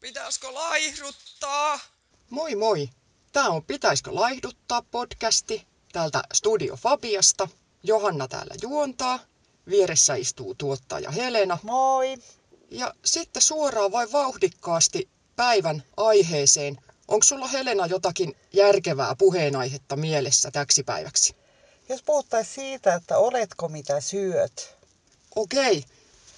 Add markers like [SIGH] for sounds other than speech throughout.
Pitäisikö laihduttaa? Moi moi! Tää on Pitäisikö laihduttaa podcasti täältä Studio Fabiasta. Johanna täällä juontaa. Vieressä istuu tuottaja Helena. Moi! Ja sitten suoraan vai vauhdikkaasti päivän aiheeseen. Onko sulla Helena jotakin järkevää puheenaihetta mielessä täksi päiväksi? Jos puhuttaisiin siitä, että oletko mitä syöt. Okei.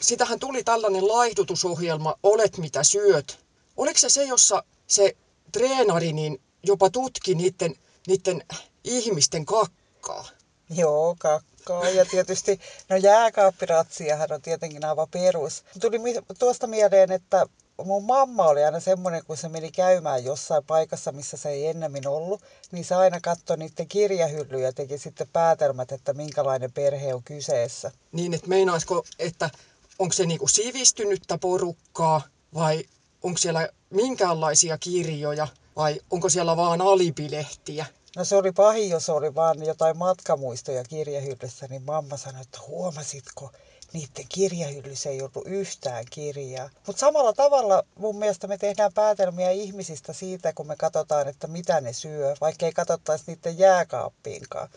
Sitähän tuli tällainen laihdutusohjelma Olet mitä syöt. Oliko se se, jossa se treenari niin jopa tutki niiden, niiden ihmisten kakkaa? Joo, kakkaa. Ja tietysti, no jääkaappiratsiahan on tietenkin aivan perus. Tuli tuosta mieleen, että mun mamma oli aina semmoinen, kun se meni käymään jossain paikassa, missä se ei ennemmin ollut, niin se aina katsoi niiden kirjahyllyjä ja teki sitten päätelmät, että minkälainen perhe on kyseessä. Niin, että meinaisiko, että onko se niinku sivistynyttä porukkaa vai onko siellä minkäänlaisia kirjoja vai onko siellä vaan alipilehtiä? No se oli pahin, jos oli vaan jotain matkamuistoja kirjahyllyssä, niin mamma sanoi, että huomasitko, niiden kirjahyllyssä ei ollut yhtään kirjaa. Mutta samalla tavalla mun mielestä me tehdään päätelmiä ihmisistä siitä, kun me katsotaan, että mitä ne syö, vaikka ei katsottaisi niiden jääkaappiinkaan.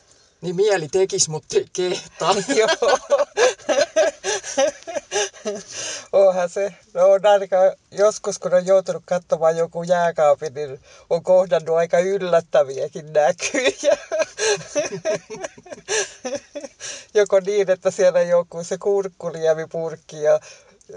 Niin mieli tekisi, mutta kehtaa. [LAUGHS] Joo. [LAUGHS] Onhan se, no on ainakaan joskus kun on joutunut katsomaan joku jääkaapin, niin on kohdannut aika yllättäviäkin näkyjä. [LAUGHS] Joko niin, että siellä joku se kurkkuliemipurkki ja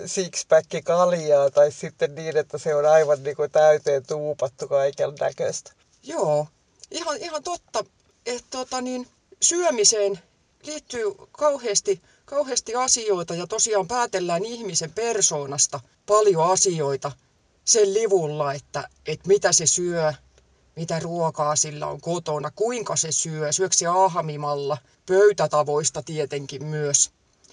sixpack kaljaa, tai sitten niin, että se on aivan niin kuin täyteen tuupattu kaiken näköistä. Joo, ihan, ihan totta, että tota niin, syömiseen liittyy kauheasti, kauheasti asioita ja tosiaan päätellään ihmisen persoonasta paljon asioita sen livulla, että, että mitä se syö, mitä ruokaa sillä on kotona, kuinka se syö, syöksi se pöytätavoista tietenkin myös.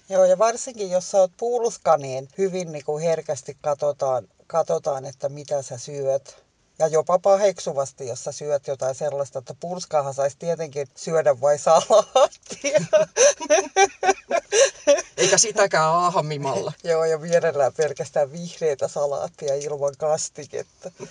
Joo, ja varsinkin jos sä oot pulska, niin hyvin niin kuin herkästi katsotaan, katsotaan, että mitä sä syöt. Ja jopa paheksuvasti, jos sä syöt jotain sellaista, että pulskaahan saisi tietenkin syödä vai salaattia. [LAUGHS] Eikä sitäkään ahmimalla. Joo, ja mielellään pelkästään vihreitä salaattia ilman kastiketta. [LAUGHS]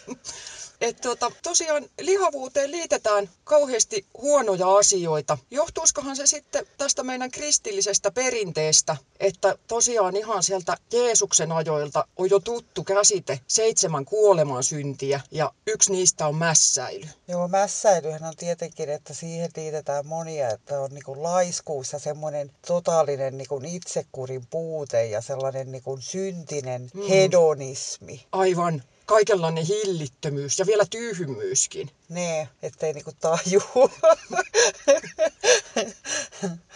Et tota, tosiaan lihavuuteen liitetään kauheasti huonoja asioita. Johtuisikohan se sitten tästä meidän kristillisestä perinteestä, että tosiaan ihan sieltä Jeesuksen ajoilta on jo tuttu käsite seitsemän kuoleman syntiä ja yksi niistä on mässäily. Joo, mässäilyhän on tietenkin, että siihen liitetään monia, että on niin kuin laiskuus ja semmoinen totaalinen niin itsekurin puute ja sellainen niin syntinen Mm. hedonismi. Aivan kaikenlainen hillittömyys ja vielä tyhmyyskin. Ne, ettei niinku tajuu. [LAUGHS]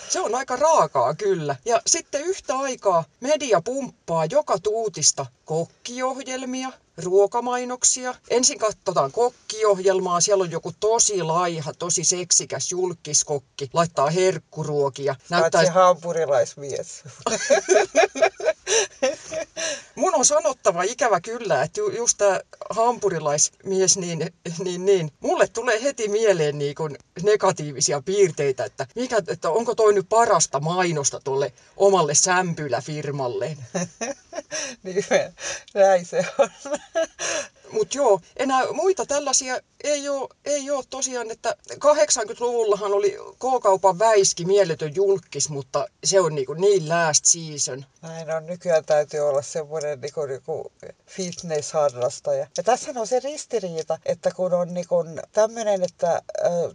Se on aika raakaa kyllä. Ja sitten yhtä aikaa media pumppaa joka tuutista kokkiohjelmia, ruokamainoksia. Ensin katsotaan kokkiohjelmaa, siellä on joku tosi laiha, tosi seksikäs julkiskokki, laittaa herkkuruokia. Näyttää... se hampurilaismies. [LAUGHS] Mun on sanottava ikävä kyllä, että ju- just tämä hampurilaismies, niin, niin, niin, mulle tulee heti mieleen niin kun negatiivisia piirteitä, että, mikä, että onko toi nyt parasta mainosta tuolle omalle sämpyläfirmalleen. [LAUGHS] niin, näin se on. Mutta joo, enää muita tällaisia ei ole, ei ole tosiaan, että 80-luvullahan oli K-kaupan väiski mieletön julkis, mutta se on niin, niin last season. Näin on, nykyään täytyy olla semmoinen niin kuin, niin kuin fitness-harrastaja. Ja tässä on se ristiriita, että kun on niin kuin tämmöinen, että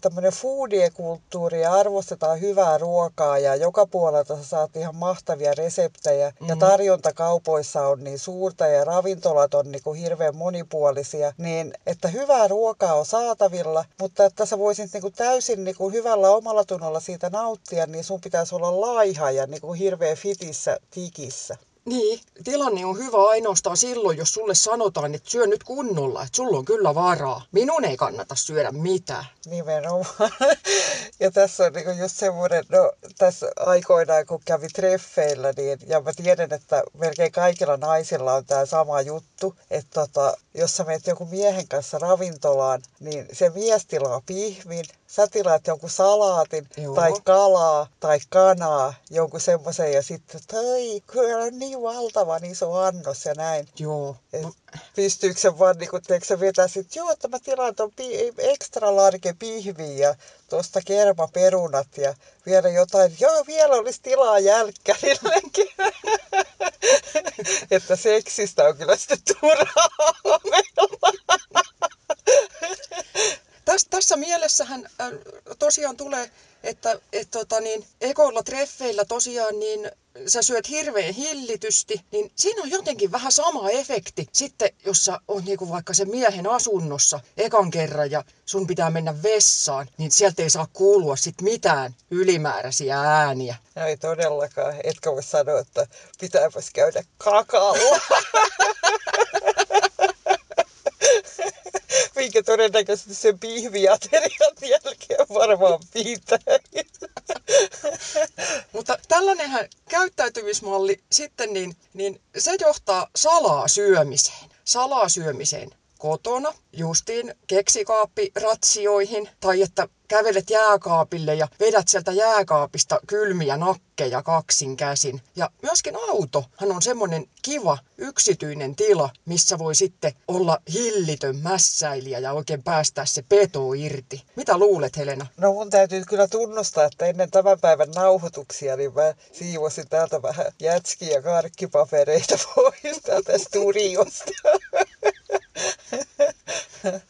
tämmöinen foodie-kulttuuri ja arvostetaan hyvää ruokaa ja joka puolelta sä saat ihan mahtavia reseptejä mm-hmm. ja tarjonta kaupoissa on niin suurta ja ravintolat on niin kuin hirveän monipuolisia, niin että hyvää ruokaa on saatavilla, mutta että sä voisit niin kuin täysin niin kuin hyvällä omalla tunnolla siitä nauttia, niin sun pitäisi olla laiha ja niin kuin hirveän fitissä tikissä. Niin, tilanne on hyvä ainoastaan silloin, jos sulle sanotaan, että syö nyt kunnolla, että sulla on kyllä varaa. Minun ei kannata syödä mitään. Nimenomaan. [LAUGHS] Ja tässä on niin just semmoinen, no tässä aikoinaan kun kävi treffeillä, niin, ja mä tiedän, että melkein kaikilla naisilla on tämä sama juttu, että tota, jos sä menet joku miehen kanssa ravintolaan, niin se mies tilaa pihvin, sä tilaat jonkun salaatin Joo. tai kalaa tai kanaa, jonkun semmoisen ja sitten, toi, kyllä on niin valtavan iso annos ja näin. Joo. Et pystyykö se vaan niin kun, se vetää sit, joo, että mä tilaan ton pi- extra large pihviä ja tuosta kermaperunat ja vielä jotain, joo, vielä olisi tilaa jälkkärillekin. [LAUGHS] että seksistä on kyllä sitten turhaa [LAUGHS] Tässä, tässä mielessähän äh, tosiaan tulee, että et, tota, niin, ekoilla treffeillä tosiaan niin sä syöt hirveän hillitysti, niin siinä on jotenkin vähän sama efekti. Sitten jos sä oot niinku vaikka sen miehen asunnossa ekan kerran ja sun pitää mennä vessaan, niin sieltä ei saa kuulua sit mitään ylimääräisiä ääniä. No ei todellakaan. Etkä voi sanoa, että pitääpäs käydä kakalla. [LAUGHS] Minkä todennäköisesti sen pihviaterian jälkeen varmaan pitää. Mutta tällainenhän käyttäytymismalli sitten, niin, niin se johtaa salaa syömiseen. Salaa syömiseen kotona, justiin keksikaappiratsioihin, tai että kävelet jääkaapille ja vedät sieltä jääkaapista kylmiä nakkeja kaksin käsin. Ja myöskin autohan on semmoinen kiva yksityinen tila, missä voi sitten olla hillitön mässäilijä ja oikein päästää se peto irti. Mitä luulet, Helena? No mun täytyy kyllä tunnustaa, että ennen tämän päivän nauhoituksia, niin mä siivosin täältä vähän jätskiä ja karkkipapereita [LAUGHS] pois täältä studiosta. [LAUGHS]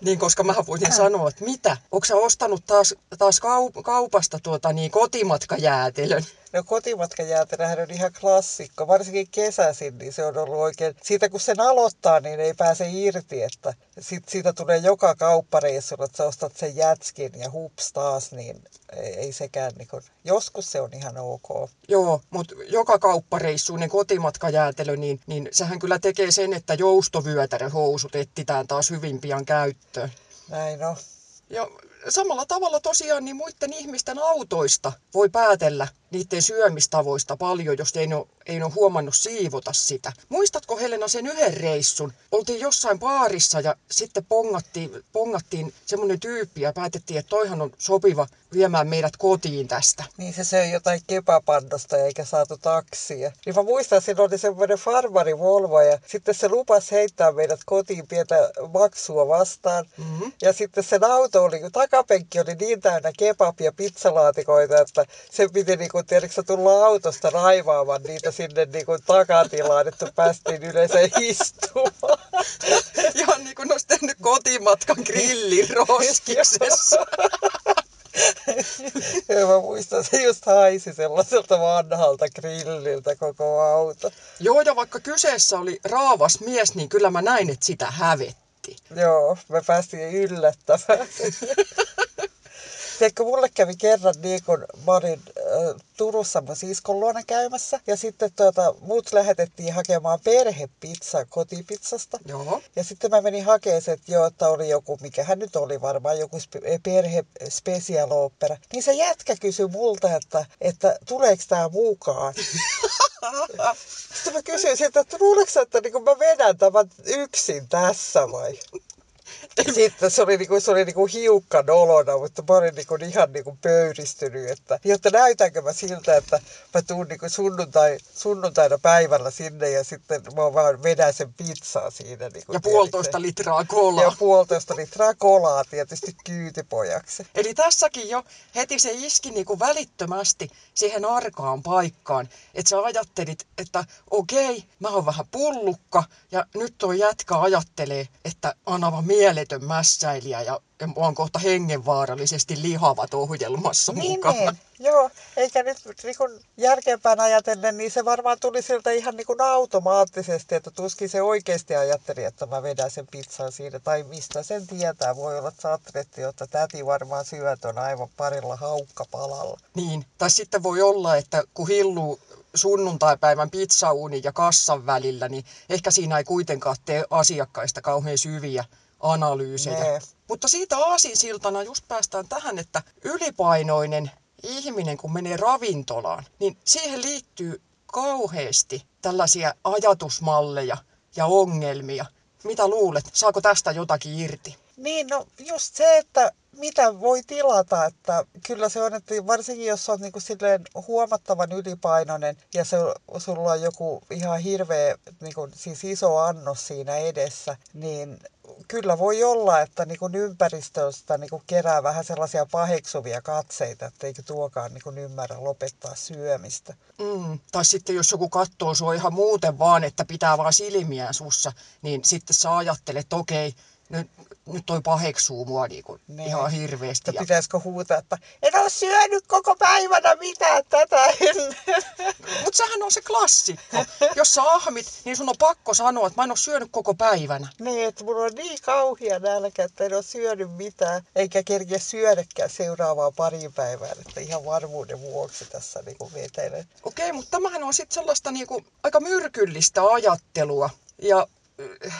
Niin, koska mä voisin sanoa, että mitä? Onko sä ostanut taas, taas kaup- kaupasta tuota niin kotimatkajäätelön? No kotimatkajäätelöhän on ihan klassikko, varsinkin kesäisin, niin se on ollut oikein, siitä kun sen aloittaa, niin ei pääse irti, että sit siitä tulee joka kauppareissulla, että sä ostat sen jätskin ja hups taas, niin ei, sekään, niin kun, joskus se on ihan ok. Joo, mutta joka kauppareissuinen kotimatkajäätelö, niin, niin sehän kyllä tekee sen, että joustovyötäröhousut etsitään taas hyvin pian käyttöön. Näin on. Ja samalla tavalla tosiaan niin muiden ihmisten autoista voi päätellä niiden syömistavoista paljon, jos ei ole, ei ole huomannut siivota sitä. Muistatko Helena sen yhden reissun? Oltiin jossain baarissa ja sitten pongattiin, pongattiin semmoinen tyyppi ja päätettiin, että toihan on sopiva viemään meidät kotiin tästä. Niin se söi jotain kepapandosta eikä saatu taksia. Niin mä muistan, että siinä oli semmoinen farmari Volvo ja sitten se lupasi heittää meidät kotiin pientä maksua vastaan. Mm-hmm. Ja sitten sen auto oli, takapenkki oli niin täynnä ja pizzalaatikoita, että se piti niinku, tiedätkö, tulla autosta raivaamaan niitä sinne niinku takatilaan, että päästiin yleensä istumaan. Ihan niin kuin olisi tehnyt kotimatkan grillin roskiksessa. Ja mä muistan, että se just haisi sellaiselta vanhalta grilliltä koko auto. Joo, ja vaikka kyseessä oli raavas mies, niin kyllä mä näin, että sitä hävetti. Joo, me päästiin yllättämään. Tiedätkö, mulle kävi kerran niin, kun mä olin äh, Turussa mun siskon luona käymässä. Ja sitten tuota, mut lähetettiin hakemaan perhepizza kotipizzasta. Joo. Ja sitten mä menin hakemaan että joo, että oli joku, mikä hän nyt oli varmaan, joku spe- perhe special opera. Niin se jätkä kysyi multa, että, että tuleeko tää mukaan. [LAUGHS] Sitten mä kysyin siltä, että luuleeko että niin mä vedän tämän yksin tässä vai? Sitten se oli, niinku, se oli niinku hiukka nolona, mutta mä olin niinku ihan niinku pöyristynyt, että jotta näytänkö mä siltä, että mä tuun niinku sunnuntai, sunnuntaina päivällä sinne ja sitten mä vaan vedän sen pizzaa siinä. Niinku, Ja puolitoista litraa kolaa. Ja puolitoista litraa kolaa tietysti kyytipojaksi. Eli tässäkin jo heti se iski niinku välittömästi siihen arkaan paikkaan. Että sä ajattelit, että okei, mä oon vähän pullukka ja nyt tuo jätkä ajattelee, että on aivan mieletön mässäilijä ja, mä oon kohta hengenvaarallisesti lihavat ohjelmassa Niin, mukana. niin. Joo, eikä nyt niin kun jälkeenpäin ajatellen, niin se varmaan tuli siltä ihan niin kuin automaattisesti, että tuskin se oikeasti ajatteli, että mä vedän sen pizzan siinä, tai mistä sen tietää. Voi olla, että että täti varmaan syö ton aivan parilla haukkapalalla. Niin, tai sitten voi olla, että kun hilluu sunnuntaipäivän pizzauunin ja kassan välillä, niin ehkä siinä ei kuitenkaan tee asiakkaista kauhean syviä analyysejä. Nee. Mutta siitä aasinsiltana just päästään tähän, että ylipainoinen ihminen, kun menee ravintolaan, niin siihen liittyy kauheasti tällaisia ajatusmalleja ja ongelmia. Mitä luulet, saako tästä jotakin irti? Niin, no just se, että mitä voi tilata, että kyllä se on, että varsinkin jos on niin kuin silleen huomattavan ylipainoinen ja se, sulla on joku ihan hirveä, niin kuin, siis iso annos siinä edessä, niin kyllä voi olla, että niin kuin ympäristöstä niin kuin kerää vähän sellaisia paheksuvia katseita, että eikö tuokaan niin kuin ymmärrä lopettaa syömistä. Mm. Tai sitten jos joku katsoo sua ihan muuten vaan, että pitää vaan silmiä sussa, niin sitten sä ajattelet, että okei, nyt, nyt toi paheksuu mua niinku Niin. ihan hirveästi. Ja, pitäisikö huutaa, että en ole syönyt koko päivänä mitään tätä ennen. [LAUGHS] mutta sehän on se klassikko. Jos sä ahmit, niin sun on pakko sanoa, että mä en ole syönyt koko päivänä. Niin, että mulla on niin kauhia nälkä, että en ole syönyt mitään, eikä kerkeä syödäkään seuraavaa pari päivää, että ihan varmuuden vuoksi tässä niin kuin vetelen. Okei, mutta tämähän on sitten sellaista niinku aika myrkyllistä ajattelua. Ja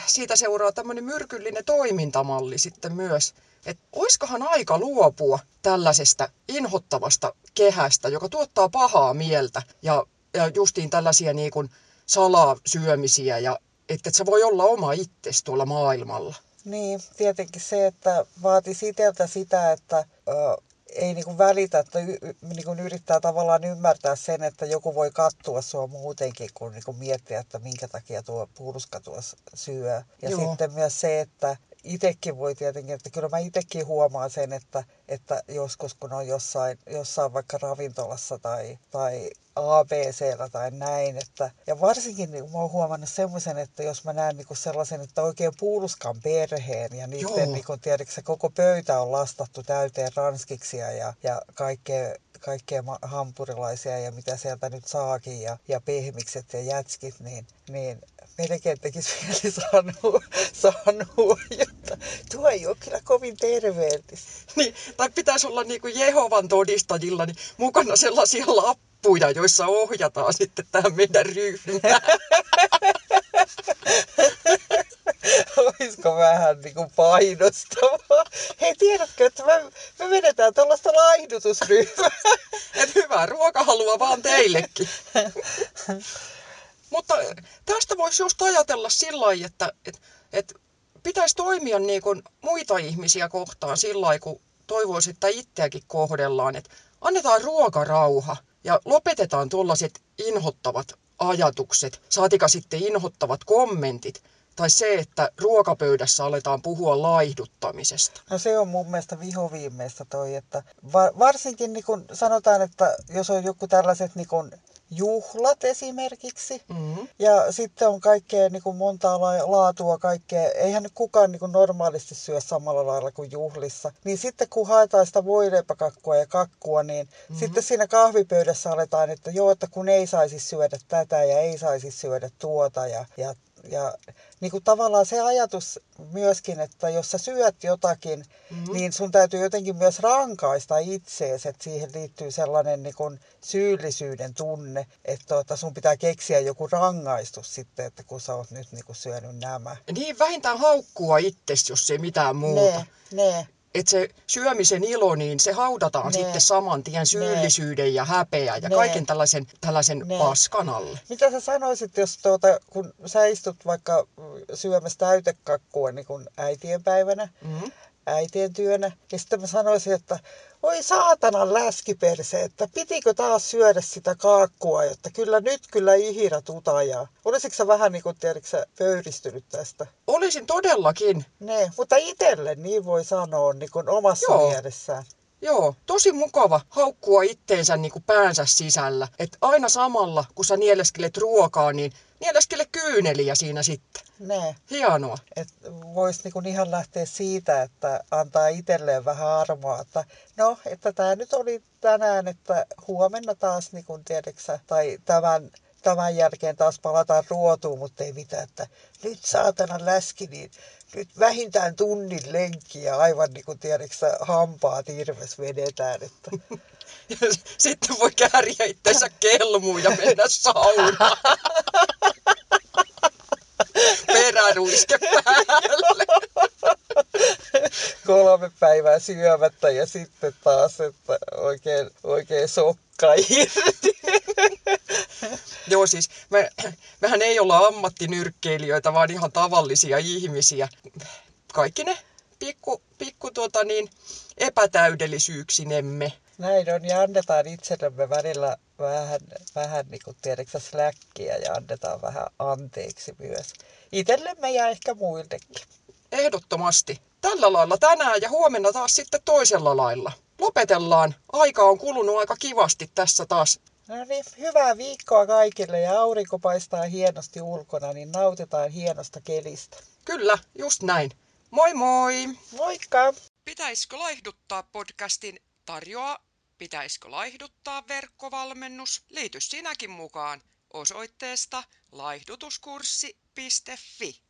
siitä seuraa tämmöinen myrkyllinen toimintamalli sitten myös. Että oiskohan aika luopua tällaisesta inhottavasta kehästä, joka tuottaa pahaa mieltä ja, ja justiin tällaisia niin kuin salasyömisiä ja että et sä voi olla oma itsesi tuolla maailmalla. Niin, tietenkin se, että vaatisi itseltä sitä, että ö, ei niinku välitä, että y, niinku yrittää tavallaan ymmärtää sen, että joku voi kattua sua muutenkin, kun niinku miettiä, että minkä takia tuo pulska tuossa syö. Ja Joo. sitten myös se, että itsekin voi tietenkin, että kyllä mä itsekin huomaan sen, että, että joskus kun on jossain, jossain vaikka ravintolassa tai, tai ABCllä tai näin, että, ja varsinkin niin mä oon huomannut semmoisen, että jos mä näen niin sellaisen, että oikein puuluskan perheen ja niiden niin kuin, tiedätkö, koko pöytä on lastattu täyteen ranskiksia ja, ja kaikkea, kaikkea hampurilaisia ja mitä sieltä nyt saakin ja, ja pehmikset ja jätskit, niin, niin melkein tekisi mieli sanoa, sanoa, että tuo ei ole kyllä kovin terveellistä. Niin, tai pitäisi olla niin kuin Jehovan todistajilla niin mukana sellaisia lappuja, joissa ohjataan sitten tähän meidän ryhmään. Olisiko vähän niin kuin painostavaa? Hei, tiedätkö, että me, me vedetään tuollaista laihdutusryhmää. Et hyvää ruokahalua vaan teillekin. Mutta tästä voisi just ajatella sillä lailla, että et, et pitäisi toimia niin kuin muita ihmisiä kohtaan sillä lailla, kun toivoisi, että itseäkin kohdellaan. Että annetaan ruokarauha ja lopetetaan tuollaiset inhottavat ajatukset, saatika sitten inhottavat kommentit. Tai se, että ruokapöydässä aletaan puhua laihduttamisesta. No se on mun mielestä vihoviimeistä toi, että va- varsinkin niin kun sanotaan, että jos on joku tällaiset niin kun juhlat esimerkiksi, Mm-hmm. ja sitten on kaikkea niin kuin montaa la- laatua, kaikkea. Eihän nyt kukaan niin kuin normaalisti syö samalla lailla kuin juhlissa. Niin sitten kun haetaan sitä voileipäkakkua ja kakkua, niin mm-hmm. sitten siinä kahvipöydässä aletaan, että joo, että kun ei saisi syödä tätä ja ei saisi syödä tuota. Ja, ja, ja niin kuin tavallaan se ajatus myöskin, että jos sä syöt jotakin, mm-hmm. niin sun täytyy jotenkin myös rankaista itseesi, että siihen liittyy sellainen niin kuin syyllisyyden tunne, että tuota, sun pitää keksiä joku rangaistus sitten, että kun sä oot nyt niin kuin syönyt nämä. Niin vähintään haukkua itsesi, jos ei mitään muuta. Ne, ne. Että se syömisen ilo, niin se haudataan Ne. sitten saman tien syyllisyyden ja häpeä ja Ne. kaiken tällaisen, tällaisen Ne. paskan alle. Mitä sä sanoisit, jos tuota, kun sä istut vaikka syömässä täytekakkua niin kuin äitien päivänä, Mm-hmm. Äitien työnä, ja sitten mä sanoisin, että oi saatanan läskiperse, että pitikö taas syödä sitä kaakkua, jotta kyllä nyt kyllä ihira tutajaa. Olisitko sä vähän niin kuin, tiedätkö pöyristynyt tästä? Olisin todellakin, Ne, mutta itselle niin voi sanoa niin kuin omassa Joo. mielessään. joo, tosi mukava haukkua itteensä niin kuin päänsä sisällä. Että aina samalla, kun sä nieleskelet ruokaa, niin nieleskele kyyneliä siinä sitten. Ne, Hienoa. että voisi niin ihan lähteä siitä, että antaa itselleen vähän armoa, että no, että tämä nyt oli tänään, että huomenna taas, niin kuin tiedäksä, tai tämän, tämän jälkeen taas palataan ruotuun, mutta ei mitään, että nyt saatana läski, niin nyt vähintään tunnin lenkki ja aivan niin kuin tiedäksä, hampaat irves vedetään, että [LAUGHS] sitten voi kääriä itsensä kelmuun ja mennä saunaan. [LAUGHS] Peräruiske päälle. kolme päivää syömättä ja sitten taas, että oikein, oikein sokka irti. Joo, siis me, mehän ei olla ammattinyrkkeilijöitä, vaan ihan tavallisia ihmisiä. Kaikki ne pikku, pikku tuota niin, epätäydellisyyksinemme. Näin on, ja annetaan itsellemme välillä vähän, vähän niin kuin tiedätkö, släkkiä ja annetaan vähän anteeksi myös. Itsellemme ja ehkä muillekin. Ehdottomasti. Tällä lailla tänään ja huomenna taas sitten toisella lailla. Lopetellaan. Aika on kulunut aika kivasti tässä taas. No niin, hyvää viikkoa kaikille ja aurinko paistaa hienosti ulkona, niin nautitaan hienosta kelistä. Kyllä, just näin. Moi moi! Moikka! Pitäisikö laihduttaa podcastin tarjoaa Pitäisikö laihduttaa verkkovalmennus? Liity sinäkin mukaan osoitteesta laihdutuskurssi.fi.